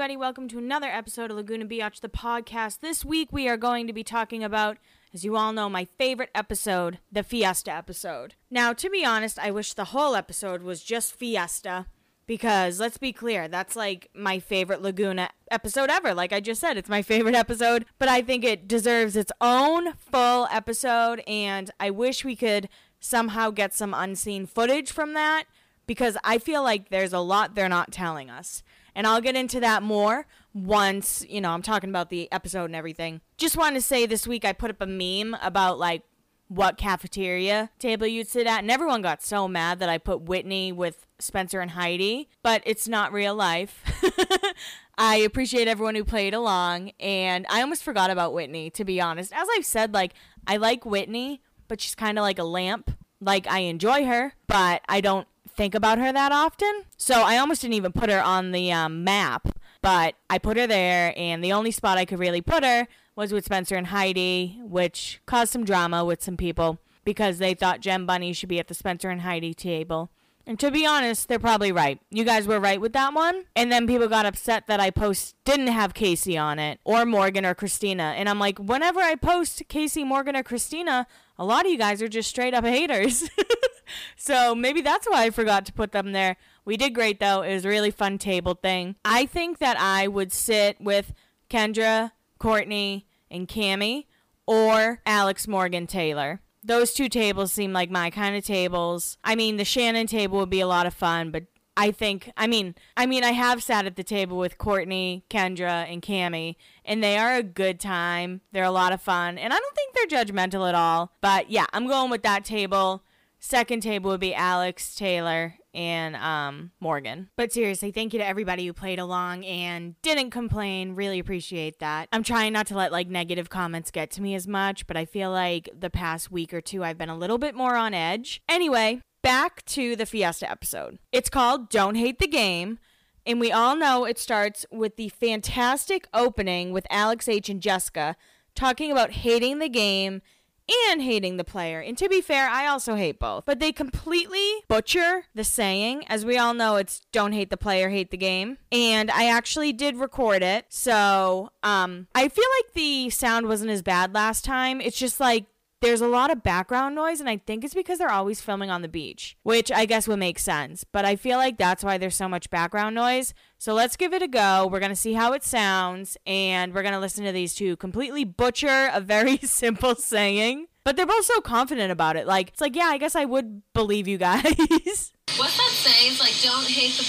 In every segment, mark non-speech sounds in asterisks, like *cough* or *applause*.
everybody. Welcome to another episode of Laguna Biatch, the podcast. This week we are going to be talking about, as you all know, my favorite episode, the Fiesta episode. Now, to be honest, I wish the whole episode was just Fiesta because let's be clear, that's like my favorite Laguna episode ever. Like I just said, it's my favorite episode, but I think it deserves its own full episode, and I wish we could somehow get some unseen footage from that because I feel like there's a lot they're not telling us. And I'll get into that more once, you know, I'm talking about the episode and everything. Just wanted to say this week I put up a meme about like what cafeteria table you'd sit at, and everyone got so mad that I put Whitney with Spencer and Heidi, but it's not real life. *laughs* I appreciate everyone who played along, and I almost forgot about Whitney, to be honest. As I've said, like, I like Whitney, but she's kind of like a lamp. Like, I enjoy her, but I don't think about her that often. So I almost didn't even put her on the um, map, but I put her there, and the only spot I could really put her was with Spencer and Heidi, which caused some drama with some people because they thought Jem Bunny should be at the Spencer and Heidi table. And to be honest, they're probably right. You guys were right with that one. And then people got upset that I post didn't have Casey on it or Morgan or Christina. And I'm like, whenever I post Casey, Morgan, or Christina, a lot of you guys are just straight up haters. *laughs* so maybe that's why I forgot to put them there. We did great though. It was really fun table thing. I think that I would sit with Kendra, Courtney, and Cami or Alex Morgan Taylor. Those two tables seem like my kind of tables. I mean, the Shannon table would be a lot of fun, but I think I mean I mean I have sat at the table with Courtney, Kendra, and Cami, and they are a good time. They're a lot of fun, and I don't think they're judgmental at all. But yeah, I'm going with that table. Second table would be Alex Taylor and um, Morgan. But seriously, thank you to everybody who played along and didn't complain. Really appreciate that. I'm trying not to let like negative comments get to me as much, but I feel like the past week or two I've been a little bit more on edge. Anyway, back to the Fiesta episode. It's called Don't Hate the Game. And we all know it starts with the fantastic opening with Alex H. and Jessica talking about hating the game and hating the player. And to be fair, I also hate both. But they completely butcher the saying. As we all know, it's don't hate the player, hate the game. And I actually did record it. So um, I feel like the sound wasn't as bad last time. It's just like there's a lot of background noise, and I think it's because they're always filming on the beach, which I guess would make sense. But I feel like that's why there's so much background noise. So let's give it a go. We're going to see how it sounds, and we're going to listen to these two completely butcher a very *laughs* simple saying. But they're both so confident about it. Like, it's like, yeah, I guess I would believe you guys. *laughs* What's that saying? It's like, don't hate the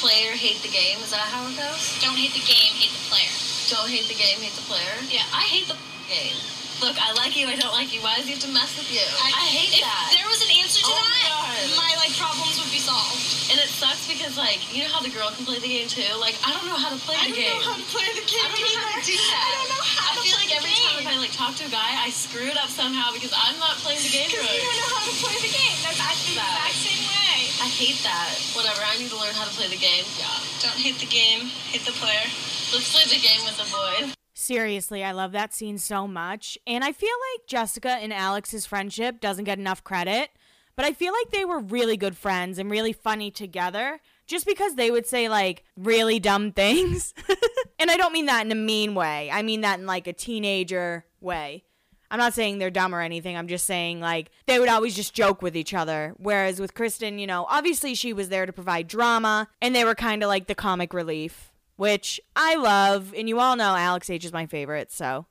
player, hate the game. Is that how it goes? Don't hate the game, hate the player. Don't hate the game, hate the player. Yeah, I hate the Game. Look, I like you, I don't like you. Why does he have to mess with you? I, hate if that. there was an answer to Oh my that, God. my like problems would be solved. And it sucks because, like, you know how the girl can play the game too? Like, I don't know how to play I the game. I don't know how to play the game I don't know how to do that. I don't know how I feel like every game. time if I like talk to a guy, I screw it up somehow because I'm not playing the game Because right. you don't know how to play the game. That's I the exact same way. I hate that. Whatever. I need to learn how to play the game. Yeah. Don't hate the game, hate the player. Let's play the game with the boy. Seriously, I love that scene so much. And I feel like Jessica and Alex's friendship doesn't get enough credit, but I feel like they were really good friends and really funny together just because they would say like really dumb things. *laughs* and I don't mean that in a mean way, I mean that in like a teenager way. I'm not saying they're dumb or anything. I'm just saying like they would always just joke with each other. Whereas with Kristin, you know, obviously she was there to provide drama and they were kind of like the comic relief, which I love. And you all know Alex H is my favorite, so.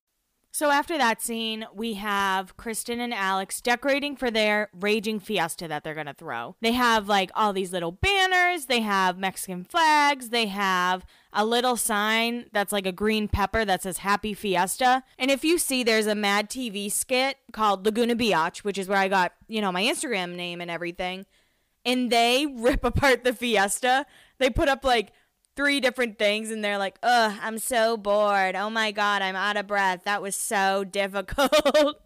So after that scene, we have Kristin and Alex decorating for their raging fiesta that they're gonna throw. They have like all these little banners, they have Mexican flags, they have a little sign that's like a green pepper that says Happy Fiesta. And if you see, there's a Mad TV skit called Laguna Biatch, which is where I got, you know, my Instagram name and everything. And they *laughs* rip apart the fiesta. They put up like three different things and they're like, ugh, I'm so bored. Oh my God, I'm out of breath. That was so *laughs* difficult.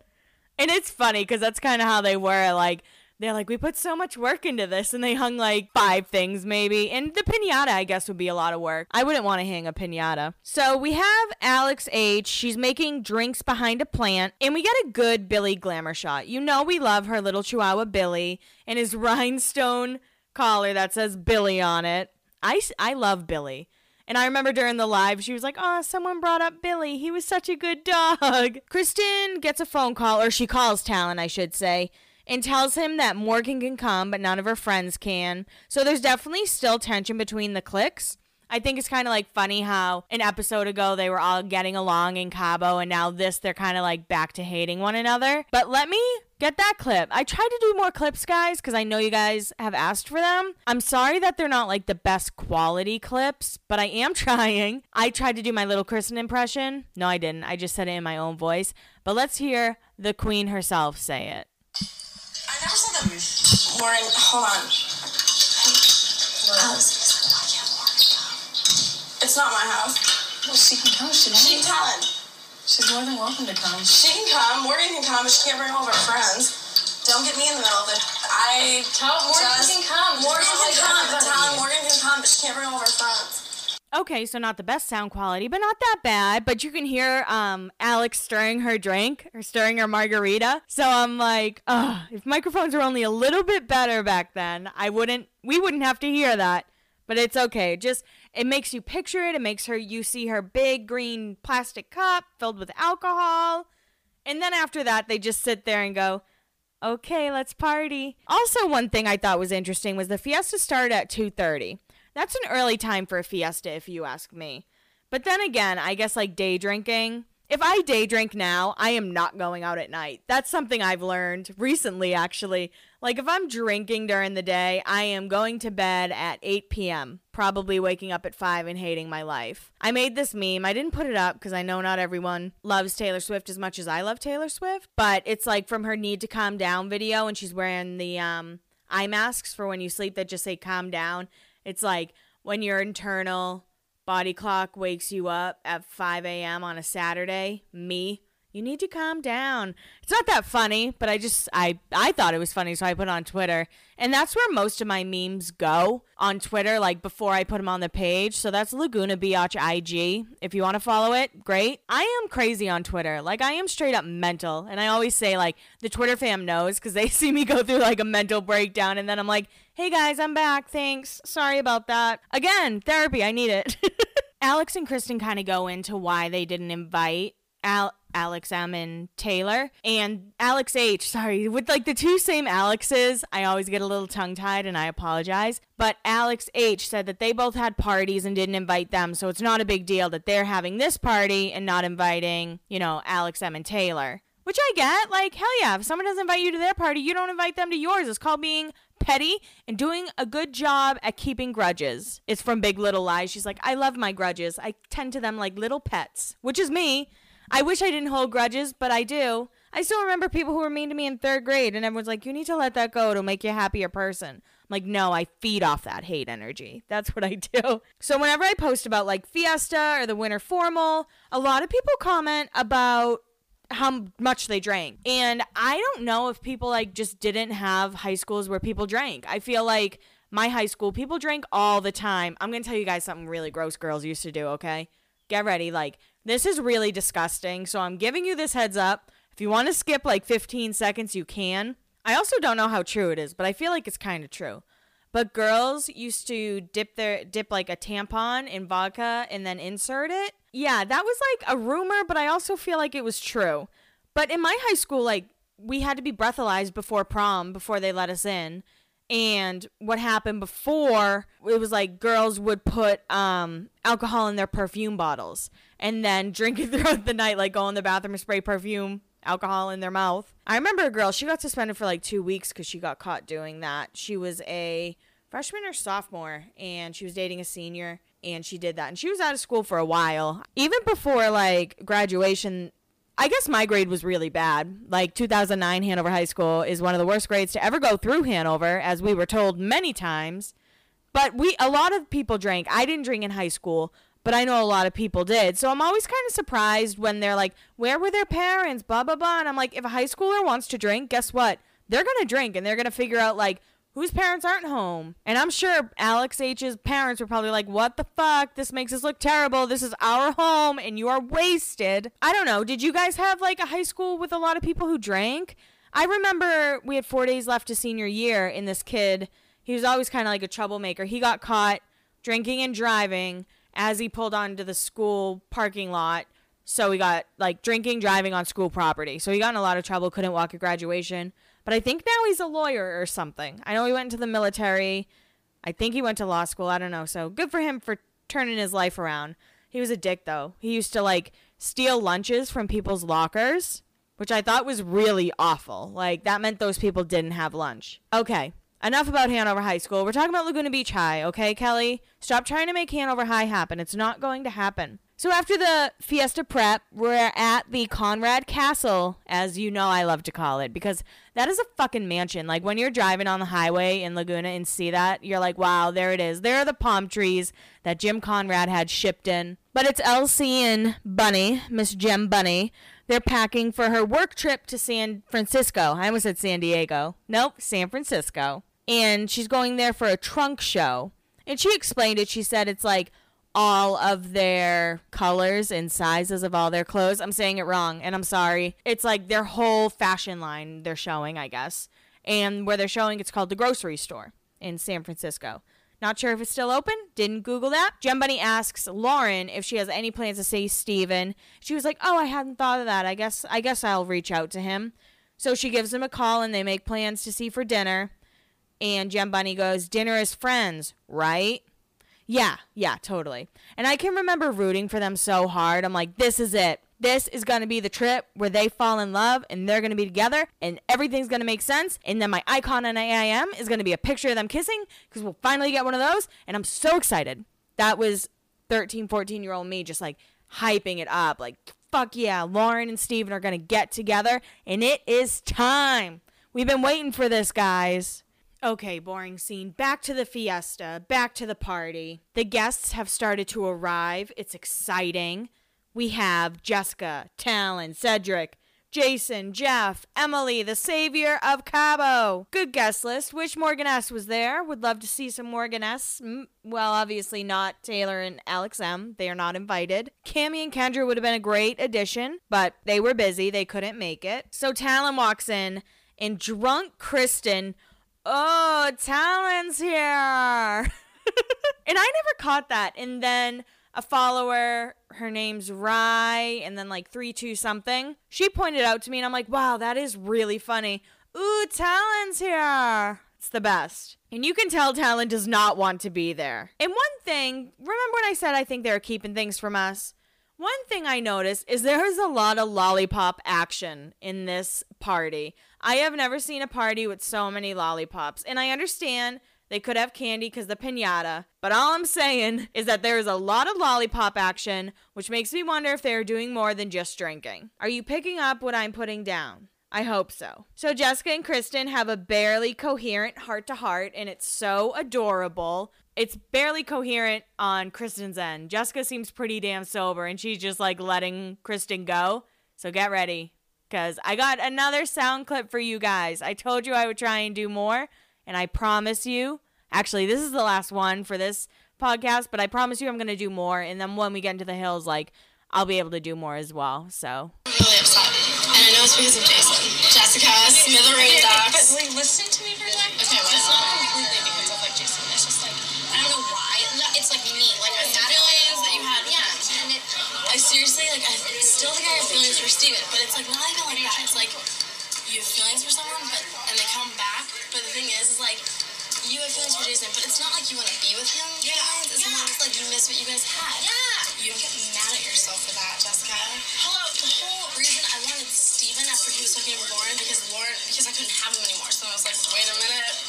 and it's funny because that's kind of how they were. Like, they're like, we put so much work into this, and they hung like five things maybe. And the pinata, I guess, would be a lot of work. I wouldn't want to hang a pinata. So we have Alex H. She's making drinks behind a plant, and we get a good Billy glamour shot. You know, we love her little Chihuahua Billy and his *laughs* rhinestone collar that says Billy on it. I, I love Billy. And I remember during the live, she was like, Oh, someone brought up Billy. He was such a good dog. *laughs* Kristin gets a phone call, or she calls Talan, I should say, and tells him that Morgan can come, but none of her friends can. So there's definitely still tension between the cliques. I think it's kind of like funny how an episode ago they were all getting along in Cabo, and now this they're kind of like back to hating one another. But let me get that clip. I tried to do more clips, guys, because I know you guys have asked for them. I'm sorry that they're not like the best quality clips, but I am *laughs* trying. I tried to do my little Kristin impression. No, I didn't. I just said it in my own voice. But let's hear the queen herself say it. I never them. Lauren, hold on. It's not my house. Well, she can come. She She can come. She's more than welcome to come. She can come. Morgan can come, but she can't bring all of her friends. Don't get me in the middle of it. I Tell Morgan just- can come. Morgan can like come. everybody. Tell Morgan can come, but she can't bring all of her friends. Okay, so not the best sound quality, but not that bad. But you can hear um Alex stirring her drink or stirring her margarita. So I'm like, ugh, if microphones were only a little bit better back then, I wouldn't we wouldn't have to hear that. But it's okay. Just it makes you picture it. It makes her you see her big green plastic cup filled with alcohol. And then after that, they just sit there and go, okay, let's party. Also, one thing I thought was interesting was the fiesta started at 2:30. That's an early time for a fiesta if you ask me. But then again, I guess like day drinking, if I day drink now, I am not going out at night. That's something I've learned recently actually. Like if I'm drinking during the day, I am going to bed at 8 p.m., probably waking up at 5 and hating my life. I made this meme. I didn't put it up because I know not everyone loves Taylor Swift as much as I love Taylor Swift, but it's like from her Need to Calm Down video and she's wearing the um eye masks for when you sleep that just say calm down. It's like when your internal body clock wakes you up at 5 a.m. on a Saturday, me, you need to calm down. It's not that funny, but I just I I thought it was funny, so I put on Twitter, and that's where most of my memes go on Twitter. Like before I put them on the page, so that's Laguna Biatch IG. If you want to follow it, great. I am crazy on Twitter, like I am straight up mental, and I always say like the Twitter fam knows because they *laughs* see me go through like a mental breakdown, and then I'm like, hey guys, I'm back. Thanks. Sorry about that. Again, therapy. I need it. *laughs* Alex and Kristin kind of go into why they didn't invite Al- Alex and Taylor and Alex H. Sorry, with like the two same Alexes, I always get a little tongue tied and I apologize. But Alex H said that they both had parties and didn't invite them, so it's not a big deal that they're having this party and not inviting, you know, Alex and Taylor. Which I get. Like, hell yeah, if someone doesn't invite you to their party, you don't invite them to yours. It's called being petty and doing a good job at keeping grudges. It's from Big Little Lies. She's like, I love my grudges. I tend to them like little pets, which is me. I wish I didn't hold grudges, but I do. I still remember people who were mean to me in third grade, and everyone's like, you need to let that go. It'll make you a happier person. I'm like, no, I feed off that hate energy. *laughs* That's what I do. So whenever I post about like Fiesta or the winter formal, a lot of people comment about how much they drank. And I don't know if people like just didn't have high schools where people drank. I feel like my high school, people drank all the time. I'm going to tell you guys something really gross girls used to do, okay? Get ready. Like, this is really disgusting. So I'm giving you this heads up. If you want to skip like 15 seconds, you can. I also don't know how true it is, but I feel like it's kind of true. But girls used to dip their dip like a tampon in vodka and then insert it. Yeah, that was like a rumor, but I also feel like it was true. But in my high school, like we had to be breathalyzed before prom before they let us in. And what happened before it was like girls would put um, alcohol in their perfume bottles and then drink it *laughs* throughout the night, like go in the bathroom spray perfume alcohol in their mouth. I remember a girl, she got suspended for like two weeks because she got caught doing that. She was a freshman or sophomore and she was dating a senior and she did that. And she was out of school for a while. Even before like graduation, I guess my grade was really bad. Like 2009 Hanover High School is one of the worst grades to ever go through Hanover, as we were told many times. But we, a lot of people drank. I didn't drink in high school, but I know a lot of people did. So I'm always kind of surprised when they're like, where were their parents? Blah, blah, blah. And I'm like, if a high schooler wants to drink, guess what? They're going to drink and they're going to figure out, like, whose parents aren't home. And I'm sure Alex H's parents were probably like, what the fuck? This makes us look terrible. This is our home and you are wasted. I don't know. Did you guys have like a high school with a lot of people who drank? I remember we had four days left to senior year, and this kid, he was always kind of like a troublemaker. He got caught drinking and driving, as he pulled onto the school parking lot. So he got like drinking, driving on school property. So he got in a lot of trouble, couldn't walk at graduation. But I think now he's a lawyer or something. I know he went into the military. I think he went to law school. I don't know. So good for him for turning his life around. He was a dick though. He used to like steal lunches from people's lockers, which I thought was really awful. Like that meant those people didn't have lunch. Okay. Enough about Hanover High School. We're talking about Laguna Beach High, okay, Kelly? Stop trying to make Hanover High happen. It's not going to happen. So after the Fiesta Prep, we're at the Conrad Castle, as you know I love to call it, because that is a fucking mansion. Like when you're driving on the highway in Laguna and see that, you're like, wow, there it is. There are the palm trees that Jim Conrad had shipped in. But it's LC and Bunny, Miss Gem Bunny. They're packing for her work trip to San Francisco. I almost said San Diego. Nope, San Francisco. And she's going there for a trunk show. And she explained it. She said it's like all of their colors and sizes of all their clothes. I'm saying it wrong, and I'm sorry. It's like their whole fashion line they're showing, I guess. And where they're showing, it's called the grocery store in San Francisco. Not sure if it's still open. Didn't Google that. Gem Bunny asks Lauren if she has any plans to see Stephen. She was like, "Oh, I hadn't thought of that. I guess I guess I'll reach out to him." So she gives him a call and they make plans to see for dinner. And Gem Bunny goes, "Dinner is friends, right?" Yeah, yeah, totally. And I can remember rooting for them so hard. I'm like, this is it. This is going to be the trip where they fall in love and they're going to be together and everything's going to make sense. And then my icon on AIM is going to be a picture of them kissing because we'll finally get one of those. And I'm so excited. That was 13, 14 year old me just like hyping it up. Like, fuck yeah, Lauren and Stephen are going to get together and it is time. We've been waiting for this, guys. Okay, boring scene. Back to the fiesta, back to the party. The guests have started to arrive. It's exciting. We have Jessica, Talan, Cedric, Jason, Jeff, Emily, the savior of Cabo. Good guest list. Wish Morgan S was there. Would love to see some Morgan S. Well, obviously not Taylor and Alex M. They are not invited. Cami and Kendra would have been a great addition, but they were busy. They couldn't make it. So Talan walks in, and drunk Kristin oh, Talan's here. *laughs* and I never caught that. And then a follower, her name's Rye, and then like 3 2 something. She pointed out to me, and I'm like, wow, that is really funny. Ooh, Talan's here. It's the best. And you can tell Talan does not want to be there. And one thing, remember when I said I think they're keeping things from us? One thing I noticed is there is a lot of lollipop action in this party. I have never seen a party with so many lollipops. And I understand they could have candy because the pinata. But all I'm saying *laughs* is that there is a lot of lollipop action, which makes me wonder if they are doing more than just drinking. Are you picking up what I'm putting down? I hope so. So Jessica and Kristin have a barely coherent heart to heart, and it's so adorable. It's barely coherent on Kristin's end. Jessica seems pretty damn sober, and she's just like letting Kristin go. So get ready, because I got another sound clip for you guys. I told you I would try and do more, and I promise you. Actually, this is the last one for this podcast, but I promise you I'm going to do more. And then when we get into the hills, like, I'll be able to do more as well. So. really upset. And I know it's because of Jason. Jessica, Smithereen But like, listen to me for still think I has feelings for Stephen, but it's like not even like that. It's like you have feelings for someone, but and they come back. But the thing is, is like you have feelings for Jason, but it's not like you want to be with him. Yeah. It's yeah. like you miss what you guys had. Yeah. You don't get mad at yourself for that, Jessica. Hello. The whole reason I wanted Stephen after he was talking to Lauren because Lauren because I couldn't have him anymore. So I was like, wait a minute.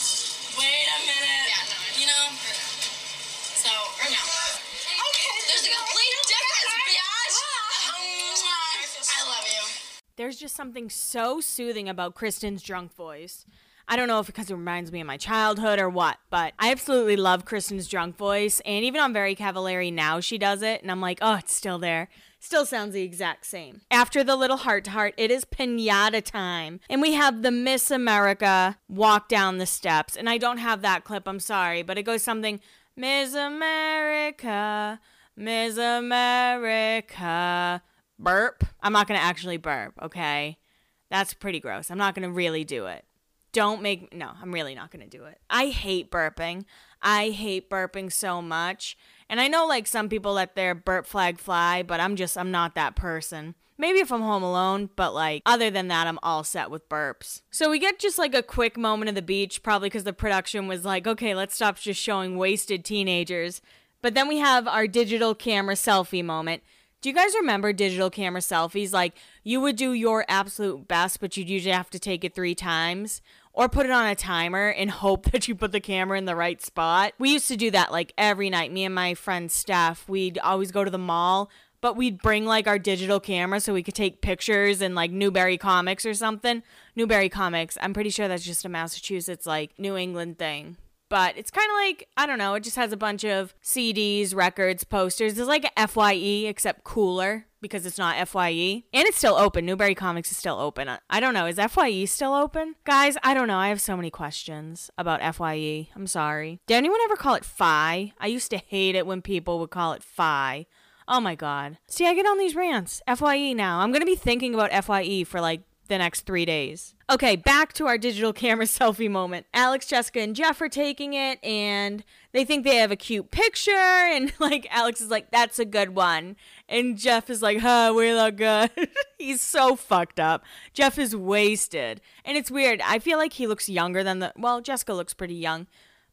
Wait a minute. Yeah, no. You know? So, or no. There's just something so soothing about Kristin's drunk voice. I don't know if because it reminds me of my childhood or what, but I absolutely love Kristin's drunk voice. And even on Very Cavallari now, she does it. And I'm like, oh, it's still there. Still sounds the exact same. After the little heart to heart, it is pinata time. And we have the Miss America walk down the steps. And I don't have that clip, I'm sorry, but it goes something Miss America, Miss America. Burp. I'm not going to actually burp, okay? That's pretty gross. I'm not going to really do it. Don't make no, I'm really not going to do it. I hate burping. I hate burping so much. And I know like some people let their burp flag fly, but I'm just I'm not that person. Maybe if I'm home alone, but like other than that, I'm all set with burps. So we get just like a quick moment of the beach, probably because the production was like, okay, let's stop just showing wasted teenagers. But then we have our digital camera selfie moment. Do you guys remember digital camera selfies? Like you would do your absolute best, but you'd usually have to take it three times or put it on a timer and *laughs* hope that you put the camera in the right spot. We used to do that like every night. Me and my friend Steph, we'd always go to the mall, but we'd bring like our digital camera so we could take pictures in like Newbury Comics or something. Newbury Comics, I'm pretty sure that's just a Massachusetts, like New England thing but it's kind of like I don't know. It just has a bunch of CDs, records, posters. It's like a FYE except cooler because it's not FYE and it's still open. Newbury Comics is still open. I don't know. Is FYE still open, guys? I don't know. I have so many questions about FYE. I'm sorry. Did anyone ever call it Phi? I used to hate it when people would call it Phi. Oh my god. See, I get on these rants. FYE now. I'm gonna be thinking about FYE for like the next three days. Okay, back to our digital camera *laughs* selfie moment. Alex, Jessica, and Jeff are taking it, and they think they have a cute picture, *laughs* and like Alex is like, "That's a good one," and Jeff is like, "Huh, we look good." *laughs* He's so fucked up. Jeff is wasted, and it's weird. I feel like he looks younger than the. Well, Jessica looks pretty young,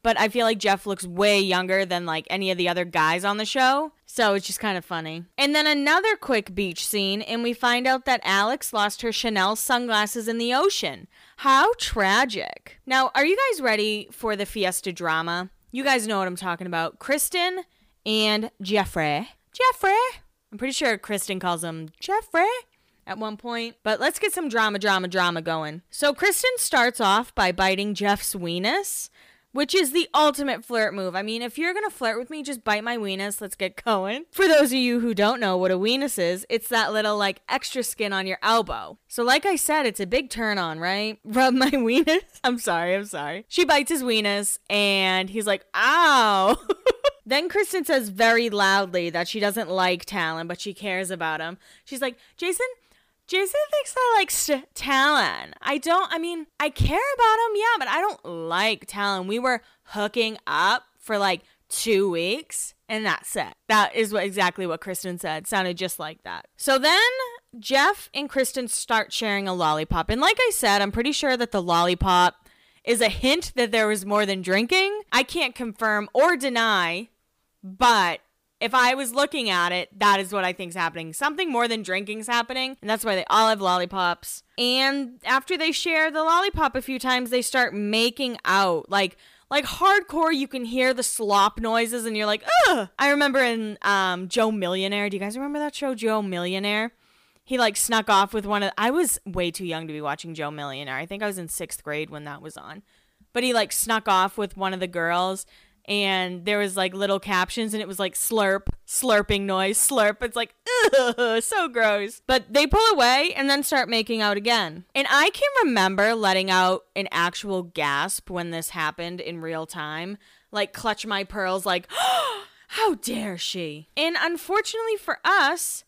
but I feel like Jeff looks way younger than like any of the other guys on the show. So it's just kind of funny. And then another quick beach scene, and we find out that Alex lost her Chanel sunglasses in the ocean. How tragic. Now, are you guys ready for the fiesta drama? You guys know what I'm talking about. Kristin and Jeffrey. Jeffrey. I'm pretty sure Kristin calls him Jeffrey at one point. But let's get some drama, drama, drama going. So Kristin starts off by biting Jeff's weenus which is the ultimate flirt move. I mean, if you're gonna flirt with me, just bite my weenus. Let's get going. For those of you who don't know what a weenus is, it's that little like extra skin on your elbow. So, like I said, it's a big turn on, right? *laughs* Rub my weenus. I'm sorry, I'm sorry. She bites his weenus, and he's like, "Ow." *laughs* Then Kristin says very loudly that she doesn't like Talan, but she cares about him. She's like, Jason, Jason thinks I like st- Talan. I don't, I mean, I care about him, yeah, but I don't like Talan. We were hooking up for like two weeks, and that's it. That is what exactly what Kristin said. Sounded just like that. So then Jeff and Kristin start sharing a lollipop. And like I said, I'm pretty sure that the lollipop is a hint that there was more than drinking. I can't confirm or deny, but if I was looking at it, that is what I think is happening. Something more than drinking is happening, and that's why they all have lollipops. And after they share the lollipop a few times, they start making out. Like like hardcore, you can hear the slop noises, and you're like, ugh. I remember in um, Joe Millionaire. Do you guys remember that show, Joe Millionaire? He like snuck off with one of. I was way too young to be watching Joe Millionaire. I think I was in sixth grade when that was on. But he like snuck off with one of the girls and there was like little captions and it was like slurp slurping noise slurp. It's like ugh, so gross. But they pull away and then start making out again. And i can remember letting out an actual gasp when this happened in real time like clutch my pearls like *gasps* how dare she? And unfortunately for us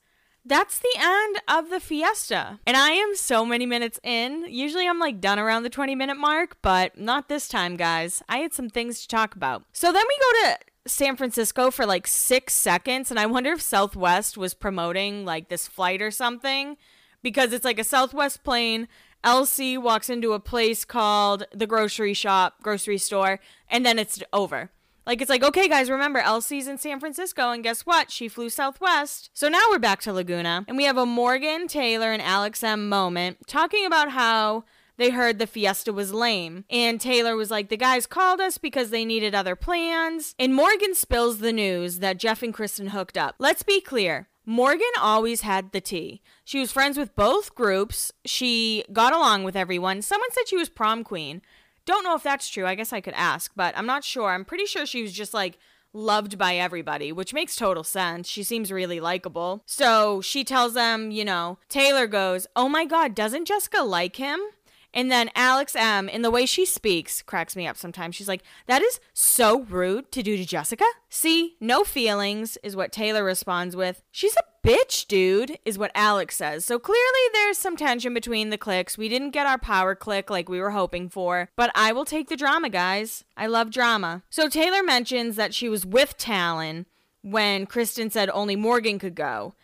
that's the end of the fiesta. And I am so many minutes in. Usually I'm like done around the 20 minute mark, but not this time, guys. I had some things to talk about. So then we go to San Francisco for like six seconds, and I wonder if Southwest was promoting like this flight or something because it's like a Southwest plane. LC walks into a place called the grocery shop, grocery store, and then it's over. Like it's like, okay, guys, remember LC's in San Francisco, and guess what? She flew Southwest. So now we're back to Laguna, and we have a Morgan Taylor and Alex M moment talking about how they heard the fiesta was lame. And Taylor was like, the guys called us because they needed other plans. And Morgan spills the news that Jeff and Kristin hooked up. Let's be clear. Morgan always had the tea. She was friends with both groups. She got along with everyone. Someone said she was prom queen. Don't know if that's true. I guess I could ask, but I'm not sure. I'm pretty sure she was just like loved by everybody, which makes total sense. She seems really likable. So she tells them, you know, Taylor goes, Oh my God, doesn't Jessica like him? And then Alex M, in the way she speaks, cracks me up sometimes. She's like, That is so rude to do to Jessica. See, no feelings is what Taylor responds with. She's a bitch, dude, is what Alex says. So clearly there's some tension between the cliques. We didn't get our power clique like we were hoping for, but I will take the drama, guys. I love drama. So Taylor mentions that she was with Talan when Kristin said only Morgan could go.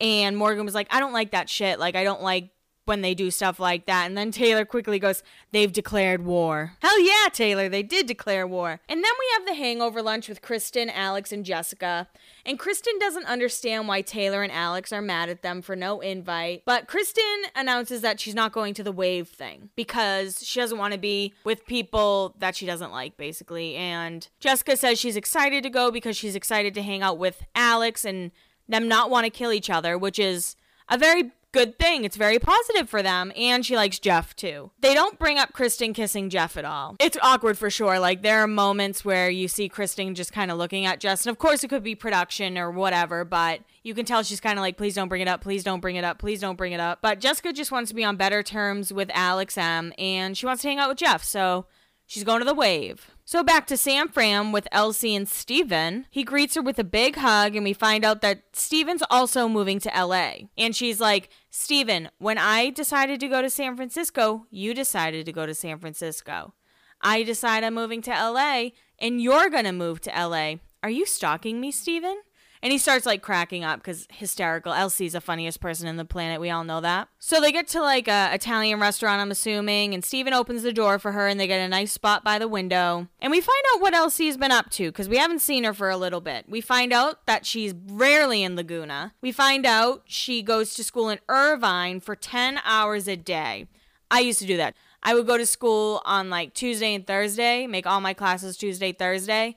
And Morgan was like, I don't like that shit. Like, I don't like when they do stuff like that. And then Taylor quickly goes, They've declared war. Hell yeah, Taylor, they did declare war. And then we have the hangover lunch with Kristin, Alex, and Jessica. And Kristin doesn't understand why Taylor and Alex are mad at them for no invite. But Kristin announces that she's not going to the wave thing because she doesn't want to be with people that she doesn't like, basically. And Jessica says she's excited to go because she's excited to hang out with Alex and them not want to kill each other, which is a very good thing. It's very positive for them. And she likes Jeff too. They don't bring up Kristin kissing Jeff at all. It's awkward for sure. Like there are moments where you see Kristin just kind of looking at Jess. And of course it could be production or whatever, but you can tell she's kind of like, please don't bring it up. Please don't bring it up. Please don't bring it up. But Jessica just wants to be on better terms with Alex M. And she wants to hang out with Jeff. So she's going to the wave. So back to Sam Fram with LC and Stephen. He greets her with a big hug, and we find out that Stephen's also moving to LA. And she's like, Stephen, when I decided to go to San Francisco, you decided to go to San Francisco. I decide I'm moving to LA, and you're gonna move to LA. Are you stalking me, Stephen? And he starts like cracking up because hysterical. LC's the funniest person in the planet. We all know that. So they get to like a Italian restaurant, I'm assuming, and Stephen opens the door for her and they get a nice spot by the window. And we find out what LC's been up to because we haven't seen her for a little bit. We find out that she's rarely in Laguna. We find out she goes to school in Irvine for 10 hours a day. I used to do that. I would go to school on like Tuesday and Thursday, make all my classes Tuesday, Thursday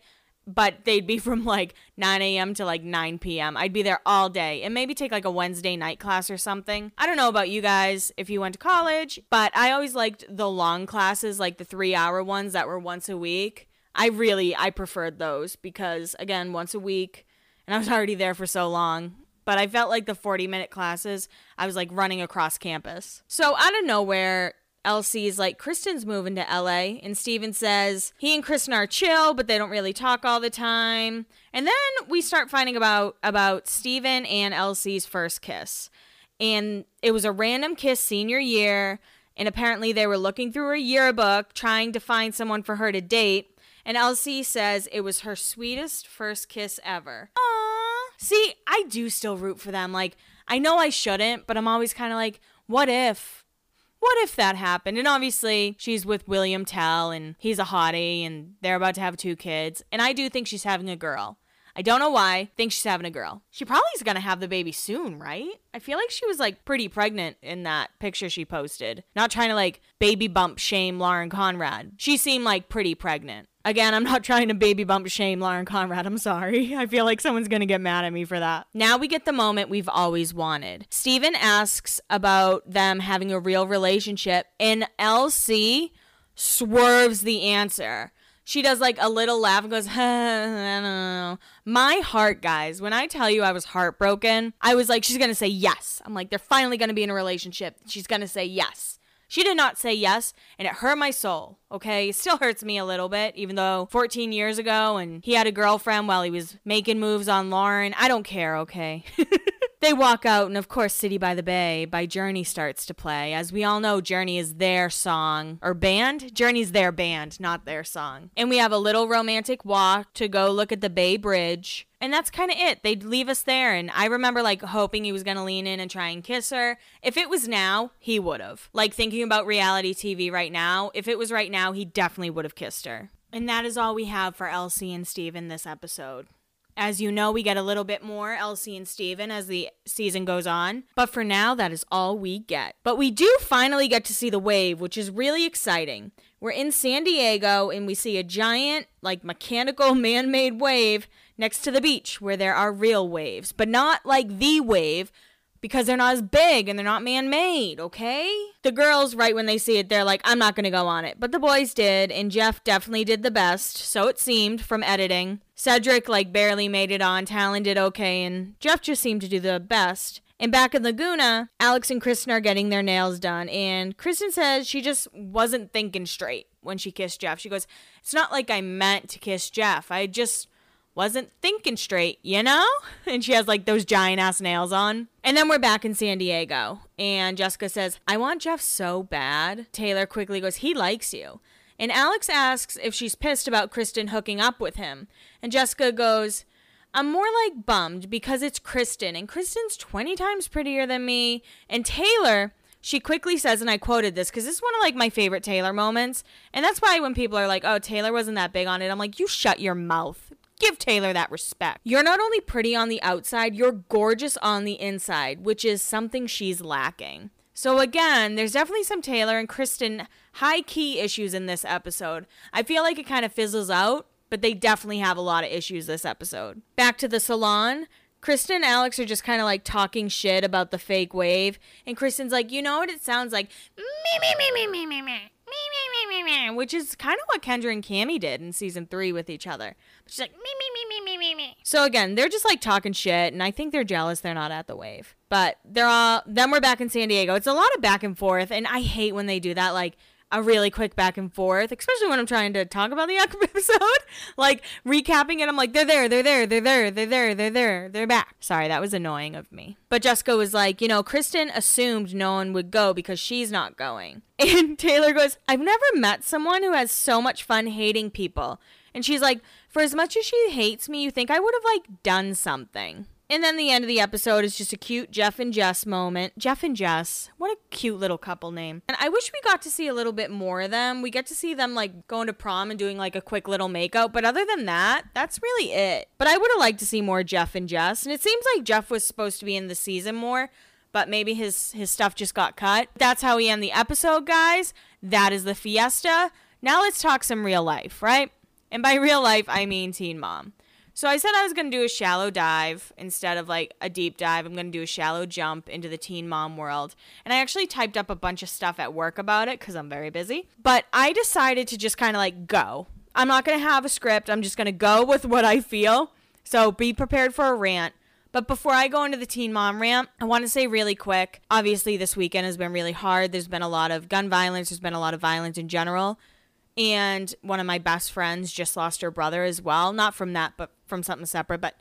but they'd be *laughs* from like 9 a.m. to like 9 p.m. I'd be there all day and maybe take like a Wednesday night class or something. I don't know about you guys if you went to college, but I always liked the long classes, like the three hour ones that were once a week. I really, I preferred those because again, once a week and I was *laughs* already there for so long. But I felt like the 40 minute classes, I was like running across campus. So out of nowhere, LC's like, Kristin's moving to LA. And Stephen says he and Kristin are chill, but they don't really talk all the time. And then we start finding about about Stephen and LC's first kiss. And it was a random kiss senior year. And apparently they were looking through her yearbook trying to find someone for her to date. And LC says it was her sweetest first kiss ever. Aww. See, I do still root for them. Like, I know I shouldn't, but I'm always kind of like, what if? What if that happened? And obviously, she's with William Tell, and he's a hottie, and they're about to have two kids. And I do think she's having a girl. I don't know why. Think she's having a girl. She probably is gonna have the baby soon, right? I feel like she was like pretty pregnant in that picture she posted. Not trying to like baby bump shame Lauren Conrad. She seemed like pretty pregnant. Again, I'm not *laughs* trying to baby bump shame Lauren Conrad. I'm sorry. *laughs* I feel like someone's going to get mad at me for that. Now we get the moment we've always wanted. Stephen asks about them having a real relationship, and LC swerves the answer. She does like a little laugh and goes, *laughs* I don't know. My heart, guys, when I tell you I was heartbroken, I was like, she's going to say yes. I'm like, they're finally going to be in a relationship. She's going to say yes. She did not say yes, and it hurt my soul, okay? It still hurts me a little bit, even though 14 years ago and he had a girlfriend while he was making moves on Lauren. I don't care, okay? *laughs* They walk out, and of course, City by the Bay by Journey starts to play. As we all know, Journey is their song or band. Journey's their band, not their song. And we have a little romantic walk to go look at the Bay Bridge. And that's kind of it. They'd leave us there. And I remember like hoping he was going to lean in and try and kiss her. If it was now, he would have. Like thinking about reality TV right now, if it was right now, he definitely would have kissed her. And that is all we have for LC and Steve in this episode. As you know, we get a little bit more LC and Stephen as the season goes on. But for now, that is all we get. But we do finally get to see the wave, which is really exciting. We're in San Diego and we see a giant, like mechanical *laughs* man made wave next to the beach where there are real waves, but not like the wave because they're not as big and they're not man made, okay? The girls, right when they see it, they're like, I'm not gonna go on it. But the boys did, and Jeff definitely did the best, so it seemed from editing. Cedric, like, barely made it on, Talan did okay, and Jeff just seemed to do the best. And back in Laguna, Alex and Kristin are getting their nails done, and Kristin says she just wasn't thinking straight when she kissed Jeff. She goes, It's not like I meant to kiss Jeff. I just wasn't thinking straight, you know? *laughs* And she has like those giant ass nails on. And then we're back in San Diego. And Jessica says, I want Jeff so bad. Taylor quickly goes, He likes you. And Alex asks if she's pissed about Kristin hooking up with him. And Jessica goes, I'm more like bummed because it's Kristin, and Kristin's 20 times prettier than me. And Taylor, she quickly says, and I quoted this because this is one of like my favorite Taylor moments. And that's why when people are like, oh, Taylor wasn't that big on it, I'm like, you shut your mouth. Give Taylor that respect. You're not only pretty on the outside, you're gorgeous on the inside, which is something she's lacking. So again, there's definitely some Taylor and Kristin high key issues in this episode. I feel like it kind of fizzles out, but they definitely have a lot of issues this episode. Back to the salon. Kristin and Alex are just kind of like talking shit about the fake wave, and Kristin's like, you know what it sounds like? Me, me, me, me, me, me, me. Me, me, me, which is kind of what Kendra and Cami did in season three with each other. She's like, me, me, me, me, me, me, me. So again, they're just like talking shit, and I think they're jealous they're not at the wave. But they're all, then we're back in San Diego. It's a lot of back and forth, and I hate when they do that. Like, a really quick back and forth, especially when I'm trying to talk about the *laughs* episode. like recapping it, I'm like, they're there, they're there, they're there, they're there, they're there, they're back. Sorry, that was annoying of me. But Jessica was like, you know, Kristin assumed no one would go because she's not going. *laughs* And Taylor goes, I've never met someone who has so much fun hating people. And she's like, for as much as she hates me, you think I would have like done something. And then the end of the episode is just a cute Jeff and Jess moment. Jeff and Jess, what a cute little couple name. And I wish we got to see a little bit more of them. We get to see them like going to prom and doing like a quick little makeout. But other than that, that's really it. But I would have liked to see more Jeff and Jess. And it seems like Jeff was supposed to be in the season more, but maybe his his stuff just got cut. That's how we end the episode, guys. That is the fiesta. Now let's talk some real life, right? And by real life, I mean Teen Mom. So I said I was going to do a shallow dive instead of like a deep dive. I'm going to do a shallow jump into the teen mom world. And I actually typed up a bunch of stuff at work about it because I'm very busy. But I decided to just kind of like go. I'm not going to have a script. I'm just going to go with what I feel. So be prepared for a rant. But before I go into the teen mom rant, I want to say really quick obviously, this weekend has been really hard. There's been a lot of gun violence, there's been a lot of violence in general. And one of my best friends just lost her brother as well. Not from that, but from something separate. But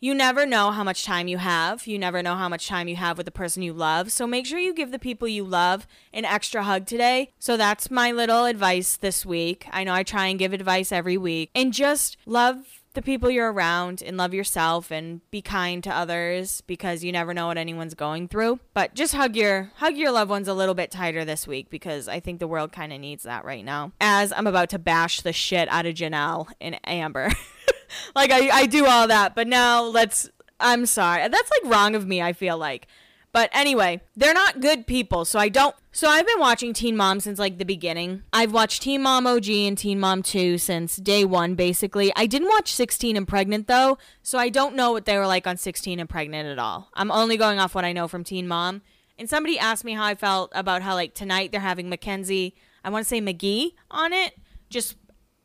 you never know how much time you have. You never know how much time you have with the person you love. So make sure you give the people you love an extra hug today. So that's my little advice this week. I know I try and give advice every week. And just love the people you're around and love yourself and be kind to others because you never know what anyone's going through. But just hug your hug your loved ones a little bit tighter this week because I think the world kind of needs that right now. As I'm about to bash the shit out of Jenelle and Amber. *laughs* like I, I do all that, but now let's I'm sorry. That's like wrong of me, I feel like. But anyway, they're not good people, so I don't. So I've been watching Teen Mom since like the beginning. I've watched Teen Mom OG and Teen Mom 2 since day one, basically. I didn't watch 16 and Pregnant though, so I don't know what they were like on 16 and Pregnant at all. I'm only going off what I know from Teen Mom. And somebody asked me how I felt about how like tonight they're having Mackenzie, I want to say McGee on it, just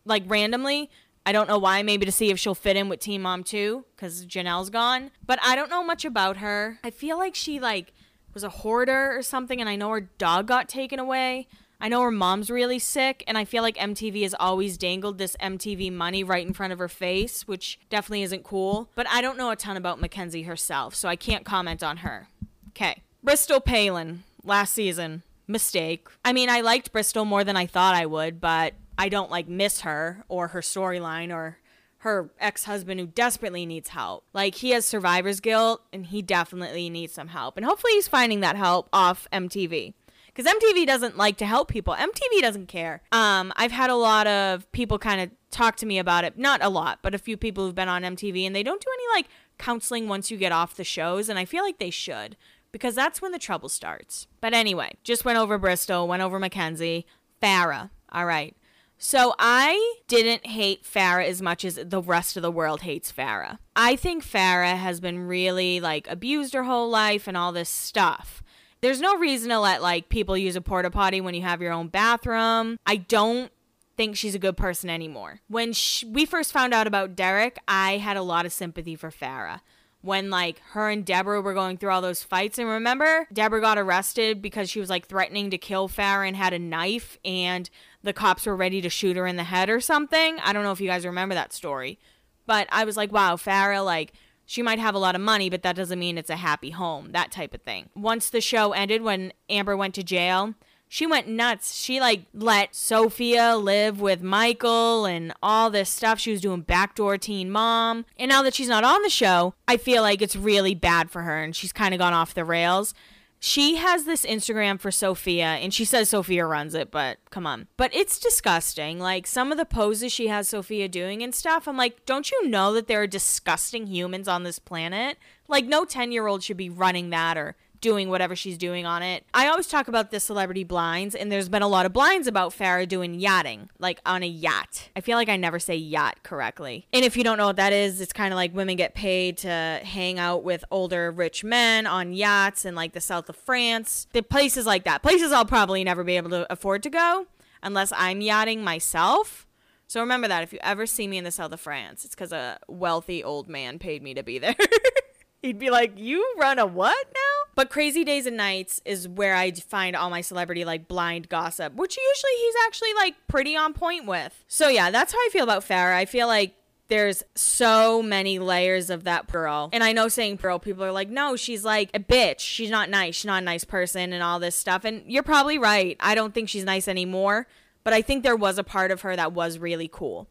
like randomly. I don't know why, maybe to see if she'll fit in with Teen Mom 2 cuz Jenelle's gone. But I don't know much about her. I feel like she like was a hoarder or something and I know her dog got taken away. I know her mom's really sick and I feel like MTV has always dangled this MTV money right in front of her face, which definitely isn't cool. But I don't know a ton about Mackenzie herself, so I can't comment on her. Okay. Bristol Palin last season. Mistake. I mean, I liked Bristol more than I thought I would, but I don't like miss her or her storyline or her ex-husband who desperately needs help. Like he has survivor's guilt and he definitely needs some help. And hopefully he's finding that help off MTV. Cuz MTV doesn't like to help people. MTV doesn't care. Um I've had a lot of people kind of talk to me about it. Not a lot, but a few people who've been on MTV and they don't do any like counseling once you get off the shows and I feel like they should because that's when the trouble starts. But anyway, just went over Bristol, went over Mackenzie, Farrah. All right. So I didn't hate Farrah as much as the rest of the world hates Farrah. I think Farrah has been really like abused her whole life and all this stuff. There's no reason to let like people use a porta potty when you have your own bathroom. I don't think she's a good person anymore. When sh- we first found out about Derek, I had a lot of sympathy for Farrah when like her and Deborah were going through all those fights. And remember, Deborah got arrested because she was like threatening to kill Farrah and had a knife, and the cops were ready to shoot her in the head or something. I don't know if you guys remember that story, but I was like, wow, Farrah, like, she might have a lot of money, but that doesn't mean it's a happy home, that type of thing. Once the show ended, when Amber went to jail, She went nuts. She like let Sophia live with Michael and all this stuff. She was doing backdoor teen mom. And now that she's not on the show, I feel like it's really bad for her and she's kind of gone off the rails. She has this Instagram for Sophia, and she says Sophia runs it, but come on. But it's disgusting. Like some of the poses she has Sophia doing and stuff. I'm like, don't you know that there are disgusting humans on this planet? Like, no 10 year old should be running that or doing whatever she's doing on it. I always talk about the celebrity blinds, and there's been a lot of blinds about Farrah doing yachting, like on a yacht. I feel like I never say yacht correctly. And if you don't know what that is, it's kind of like women get paid to hang out with older rich men on yachts in like the south of France. The places like that. Places I'll probably never be able to afford to go unless I'm yachting myself. So remember that if you ever see me in the south of France, it's because a wealthy old man paid me to be there. *laughs* He'd be like, You run a what now? But Crazy Days and Nights is where I find all my celebrity like blind gossip, which usually he's actually like pretty on point with. So yeah, that's how I feel about Farrah. I feel like there's so many layers of that girl. And I know saying girl, people are like, no, she's like a bitch. She's not nice. She's not a nice person and all this stuff. And you're probably right. I don't think she's nice anymore. But I think there was a part of her that was really cool.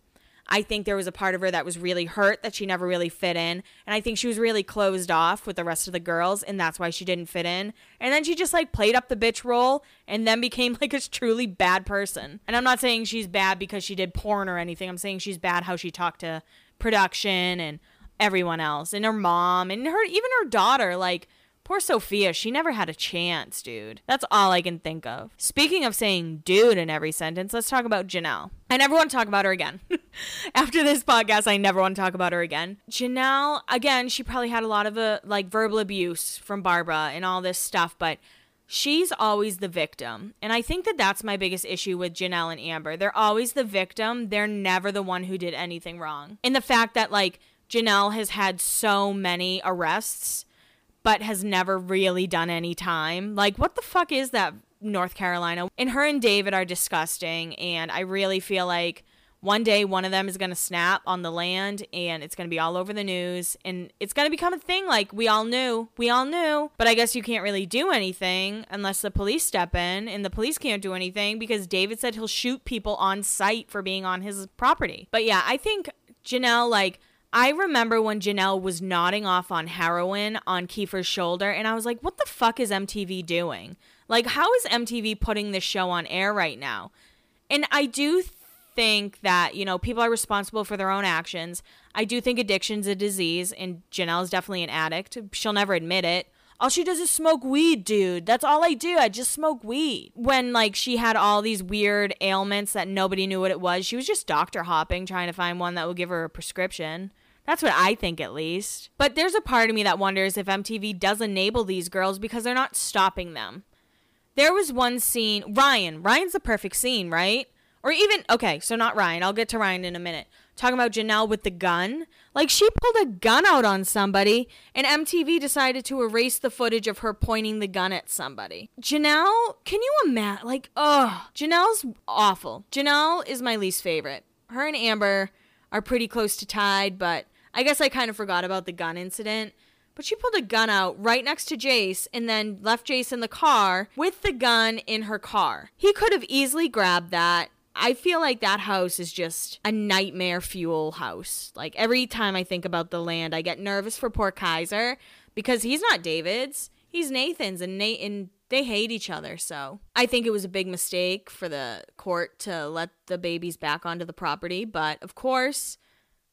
I think there was a part of her that was really hurt that she never really fit in. And I think she was really closed off with the rest of the girls, and that's why she didn't fit in. And then she just like played up the bitch role and then became *laughs* like a truly bad person. And I'm not saying she's bad because she did porn or anything. I'm saying she's bad how she talked to production and everyone else and her mom and her even her daughter. Like, Poor Sophia, she never had a chance, dude. That's all I can think of. Speaking of saying dude in every sentence, let's talk about Jenelle. I never want to talk about her again. *laughs* After this podcast, I never want to talk about her again. Jenelle, again, she probably had a lot of uh, like verbal abuse from Barbara and all this stuff, but she's always the victim. And I think that that's my biggest issue with Jenelle and Amber. They're always the victim. They're never the one who did anything wrong. And the fact that like Jenelle has had so many arrests but has never really done any time. Like, what the fuck is that, North Carolina? And her and David are disgusting, and I really feel like one day one of them is going to snap on the land and it's going to be all over the news and it's going to become a thing like we all knew we all knew but i guess you can't really do anything unless the police step in and the police can't do anything because david said he'll shoot people on site for being on his property but yeah i think jenelle like I remember when Jenelle was nodding off on heroin on Kieffer's shoulder, and I was like, what the fuck is MTV doing? Like, how is MTV putting this show on air right now? And I do think that, you know, people are responsible for their own actions. I do think addiction's a disease, and Jenelle's definitely an addict. She'll never admit it. All she does is smoke weed, dude. That's all I do. I just smoke weed. When like she had all these weird ailments that nobody knew what it was, she was just doctor hopping trying to find one that would give her a prescription. That's what I think, at least. But there's a part of me that wonders if MTV does enable these girls because they're not stopping them. There was one scene, Ryan. Ryan's the perfect scene, right? Or even, okay, so not Ryan. I'll get to Ryan in a minute. Talking about Jenelle with the gun. Like, she pulled a gun out on somebody, and MTV decided to erase the footage of her pointing the gun at somebody. Jenelle, can you imagine? Like, ugh. Jenelle's awful. Jenelle is my least favorite. Her and Amber are pretty close to tied, but I guess I kind of forgot about the gun incident. But she pulled a gun out right next to Jace and then left Jace in the car with the gun in her car. He could have easily grabbed that. I feel like that house is just a nightmare fuel house. Like every time I think about the land, I get nervous for poor Kaiser because he's not David's. He's Nathan's and Nate and they hate each other. So I think it was a big mistake for the court to let the babies back onto the property. But of course,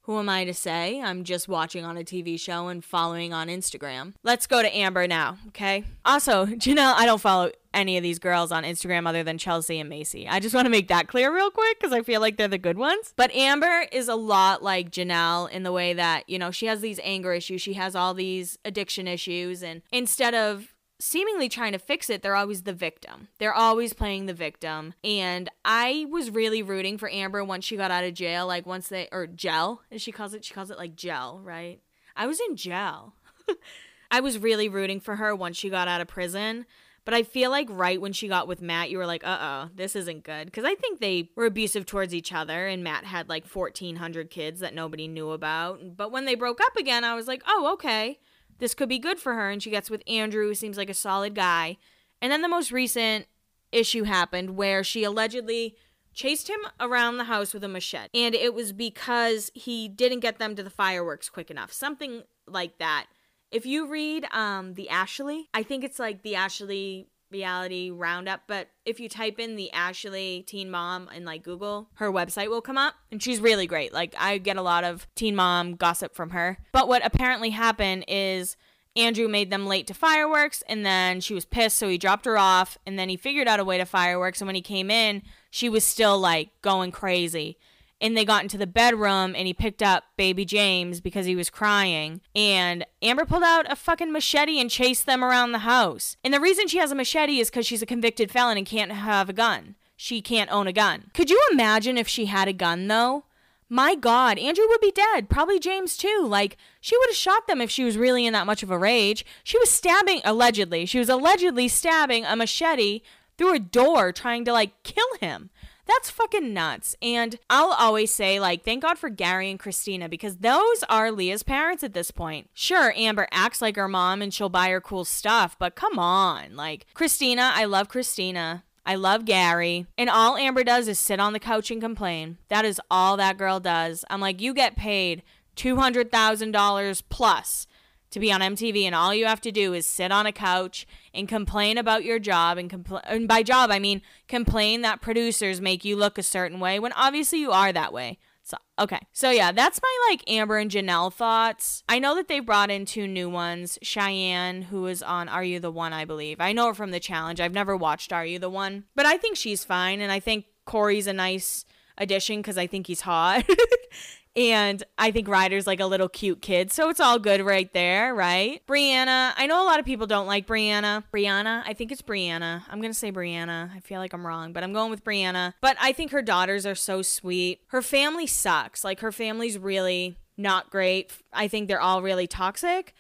who am I to say? I'm just watching on a TV show and following on Instagram. Let's go to Amber now, okay? Also, *laughs* Jenelle, I don't follow any of these girls on Instagram other than Chelsea and Maci. I just want to make that clear real quick because I feel like they're the good ones. But Amber is a lot like Jenelle in the way that, you know, she has these anger issues, she has all these addiction issues, and instead of seemingly trying to fix it, they're always the victim. They're always playing the victim. And I was really rooting for Amber once she got out of jail, like once they, or gel, as she calls it. She calls it like gel, right? I was in jail. *laughs* I was really rooting for her once she got out of prison. But I feel like right when she got with Matt, you were like, uh oh, this isn't good. Because I think they were abusive towards each other, and Matt had like 1,400 kids that nobody knew about. But when they broke up again, I was like, oh, okay this could be good for her. And she gets with Andrew, who seems like a solid guy. And then the most recent issue happened where she allegedly chased him around the house with a machete. And it was because he didn't get them to the fireworks quick enough. Something like that. If you read um the Ashley, I think it's like the Ashley reality roundup, but if you type in the Ashley teen mom in like Google, her website will come up and she's really great. Like I get a lot of teen mom gossip from her. But what apparently happened is Andrew made them late to fireworks and then she was pissed so he dropped her off and then he figured out a way to fireworks and when he came in, she was still like going crazy and they got into the bedroom and he picked up baby James because he was crying. And Amber pulled out a fucking machete and chased them around the house. And the reason she has a machete is because she's a convicted felon and can't have a gun. She can't own a gun. Could you imagine if she had a gun though? My God, Andrew would be dead. Probably James too. Like, she would have shot them if she was really in that much of a rage. She was stabbing, allegedly, she was allegedly stabbing a machete through a door trying to, like, kill him. That's fucking nuts. And I'll always say, like, thank God for Gary and Christina because those are Leah's parents at this point. Sure, Amber acts like her mom and she'll buy her cool stuff, but come on. Like, Christina, I love Christina. I love Gary. And all Amber does is sit on the couch and complain. That is all that girl does. I'm like, you get paid $200,000 plus to be on MTV, and all you have to do is sit on a couch and complain about your job. And, compl- and by job, I mean complain that producers make you look a certain way when obviously you are that way. So, okay. So, yeah, that's my like Amber and Jenelle thoughts. I know that they brought in two new ones Cheyenne, who is on Are You the One, I believe. I know her from the challenge. I've never watched Are You the One, but I think she's fine. And I think Corey's a nice addition because I think he's hot. *laughs* And I think Ryder's like a little cute kid, so it's all good right there, right? Brianna, I know a lot of people don't like Brianna. Brianna, I think it's Brianna. I'm gonna say Brianna. I feel like I'm wrong, but I'm going with Brianna. But I think her daughters are so sweet. Her family sucks. Like her family's really not great. I think they're all really toxic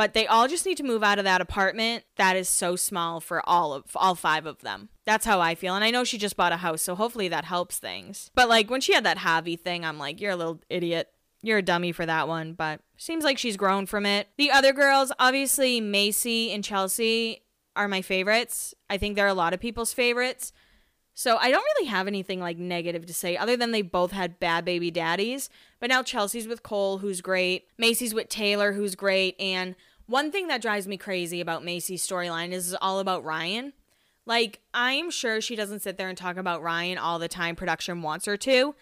but they all just need to move out of that apartment that is so small for all of all five of them. That's how I feel. And I know she just bought a house, so hopefully that helps things. But like when she had that Javi thing, I'm like, you're a little idiot. You're a dummy for that one, but seems like she's grown from it. The other girls, obviously maci and Chelsea are my favorites. I think they're a lot of people's favorites. So I don't really have anything like negative to say other than they both had bad baby daddies. But now Chelsea's with Cole, who's great. Maci's with Taylor, who's great. And one thing that drives me crazy about Maci's storyline is all about Ryan. Like, I'm sure she doesn't sit there and talk about Ryan all the time production wants her to.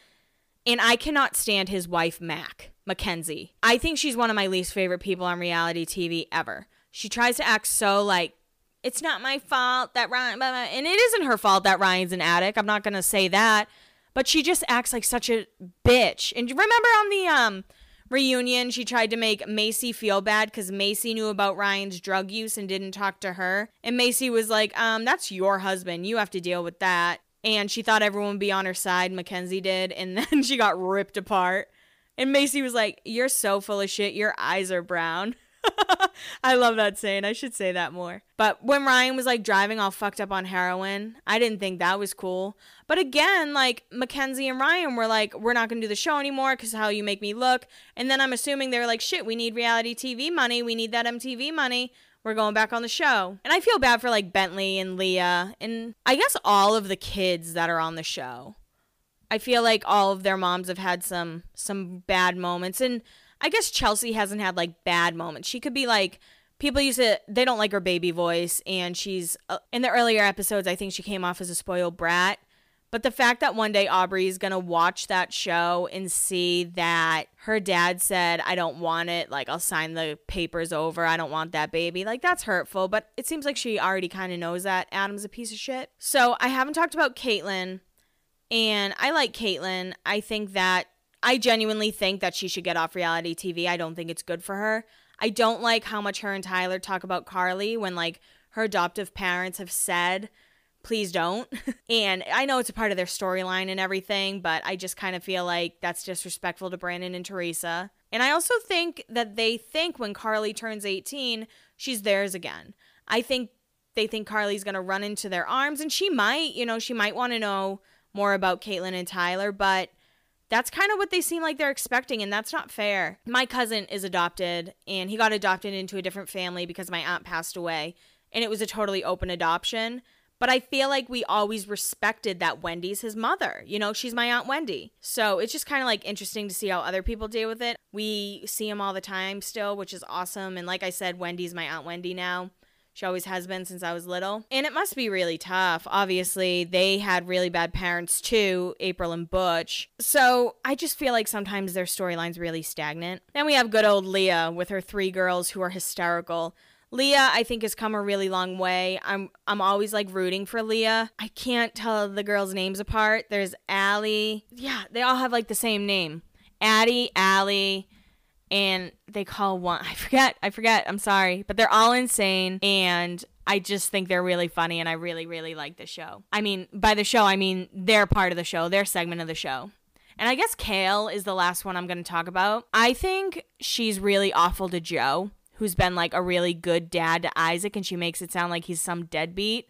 And I cannot stand his wife, Mac, Mackenzie. I think she's one of my least favorite people on reality TV ever. She tries to act so like, it's not my fault that Ryan, and it isn't her fault that Ryan's an addict. I'm not going to say that. But she just acts like such a bitch. And remember on the, um, reunion, she tried to make Maci feel bad because Maci knew about Ryan's drug use and didn't talk to her. And Maci was like, um, that's your husband. You have to deal with that. And she thought everyone would be on her side. Mackenzie did. And *laughs* then she got ripped apart. And Maci was like, You're so full of shit. Your eyes are brown. *laughs* *laughs* I love that saying. I should say that more. But when Ryan was like driving all fucked up on heroin, I didn't think that was cool. But again, like Mackenzie and Ryan were like, we're not going to do the show anymore because how you make me look. And then I'm assuming they're like, shit, we need reality TV money. We need that MTV money. We're going back on the show. And I feel bad for like Bentley and Leah and I guess all of the kids that are on the show. I feel like all of their moms have had some some bad moments and I guess Chelsea hasn't had like bad moments. She could be like people used to they don't like her baby voice and she's uh, in the earlier episodes I think she came off as a spoiled brat. But the fact that one day Aubrey's going to watch that show and see that her dad said, I don't want it, like, I'll sign the papers over, I don't want that baby, like, that's hurtful. But it seems like she already kind of knows that Adam's a piece of shit. So I haven't talked about Catelynn, and I like Catelynn. I think that I genuinely think that she should get off reality TV. I don't think it's good for her. I don't like how much her and Tyler talk about Carly when like her adoptive parents have said, please don't. *laughs* and I know it's a part of their storyline and everything, but I just kind of feel like that's disrespectful to Brandon and Teresa. And I also think that they think when Carly turns 18, she's theirs again. I think they think Carly's going to run into their arms, and she might, you know, she might want to know more about Catelynn and Tyler, but that's kind of what they seem like they're expecting, and that's not fair. My cousin is adopted, and he got adopted into a different family because my aunt passed away, and it was a totally open adoption. But I feel like we always respected that Wendy's his mother. You know, she's my Aunt Wendy. So it's just kind of like interesting to see how other people deal with it. We see him all the time still, which is awesome. And like I said, Wendy's my Aunt Wendy now. She always has been since I was little. And it must be really tough. Obviously, they had really bad parents too, April and Butch. So I just feel like sometimes their storyline's really stagnant. Then we have good old Leah with her three girls who are hysterical. Leah, I think, has come a really long way. I'm I'm always like rooting for Leah. I can't tell the girls' names apart. There's Allie. Yeah, they all have like the same name. Addie, Allie, and they call one *laughs* I forget, I forget, I'm sorry, but they're all insane and I just think they're really funny and I really, really like the show. I mean, by the show, I mean they're part of the show, their segment of the show. And I guess Kail is the last one I'm going to talk about. I think she's really awful to Jo, who's been like a really good dad to Isaac, and she makes it sound like he's some deadbeat.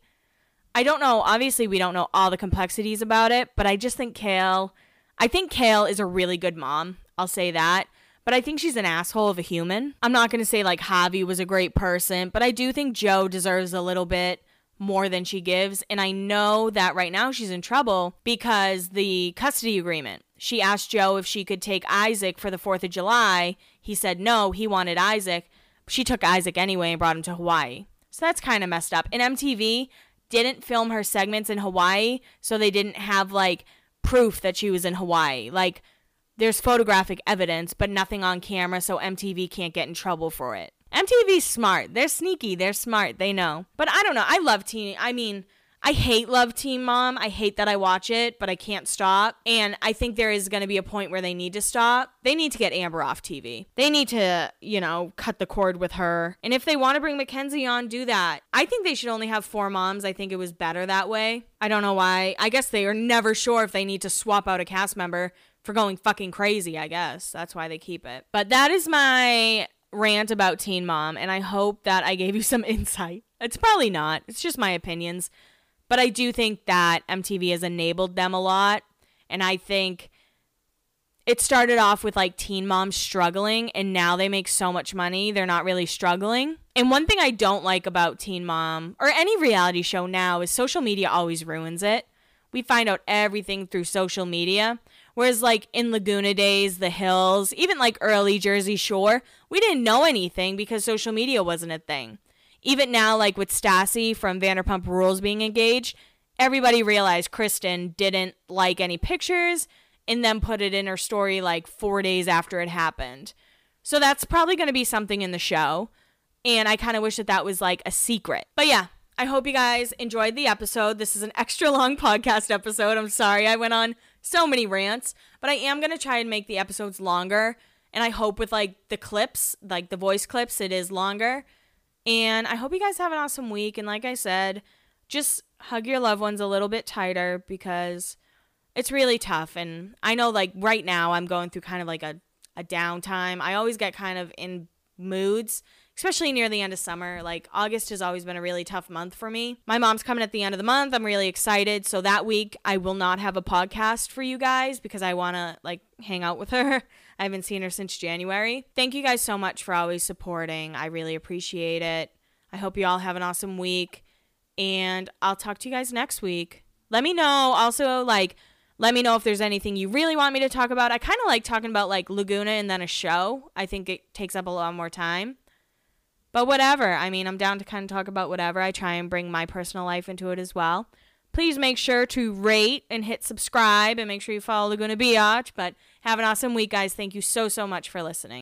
I don't know. Obviously, we don't know all the complexities about it, but I just think Kail, I think Kail is a really good mom. I'll say that but I think she's an asshole of a human. I'm not going to say like Javi was a great person, but I do think Jo deserves a little bit more than she gives. And I know that right now she's in trouble because the custody agreement. She asked Jo if she could take Isaac for the 4th of July. He said no, he wanted Isaac. She took Isaac anyway and brought him to Hawaii. So that's kind of messed up. And MTV didn't film her segments in Hawaii, so they didn't have like proof that she was in Hawaii. Like, there's photographic evidence, but nothing on camera, so MTV can't get in trouble for it. MTV's smart. They're sneaky. They're smart. They know. But I don't know. I love Teen. I mean, I hate Love Teen Mom. I hate that I watch it, but I can't stop. And I think there is going to be a point where they need to stop. They need to get Amber off TV. They need to, you know, cut the cord with her. And if they want to bring Mackenzie on, do that. I think they should only have four moms. I think it was better that way. I don't know why. I guess they are never sure if they need to swap out a cast member for going fucking crazy, I guess. That's why they keep it. But that is my rant about Teen Mom, and I hope that I gave you some *laughs* insight. It's probably not, it's just my opinions. But I do think that MTV has enabled them a lot. And I think it started off with like teen moms struggling, and now they make so much money, they're not really struggling. And one thing I don't like about Teen Mom or any reality show now is social media always ruins it. We find out everything through social media. Whereas, like in Laguna days, the hills, even like early Jersey Shore, we didn't know anything because social media wasn't a thing. Even now, like with Stassi from Vanderpump Rules being engaged, everybody realized Kristen didn't like any pictures and then put it in her story like four days after it happened. So that's probably going to be something in the show. And I kind of wish that that was like a secret. But yeah, I hope you guys enjoyed the episode. This is an extra long *laughs* podcast episode. I'm sorry I went on so many rants, but I am going to try and make the episodes longer. And I hope with like the clips, like the voice clips, it is longer. And I hope you guys have an awesome week. And like I said, just hug your loved ones a little bit tighter because it's really tough. And I know like right now I'm going through kind of like a, a downtime. I always get kind of in moods especially near the end of summer. Like August has always been a really tough month for me. My mom's coming at the end of the month. I'm really excited. So that week I will not have a podcast for you guys because I want to like hang out with *laughs* her. I haven't seen her since January. Thank you guys so much for always supporting. I really appreciate it. I hope you all have an awesome week and I'll talk to you guys next week. Let me know also like let me know if there's anything you really want me to talk about. I kind of like talking about like Laguna and then a show. I think it takes up a lot more time. But whatever. I mean, I'm down to kind of talk about whatever. I try and bring my personal life into it as well. Please make sure to rate and hit subscribe and make sure you follow Laguna Biatch. But have an awesome week, guys. Thank you so, so much for listening.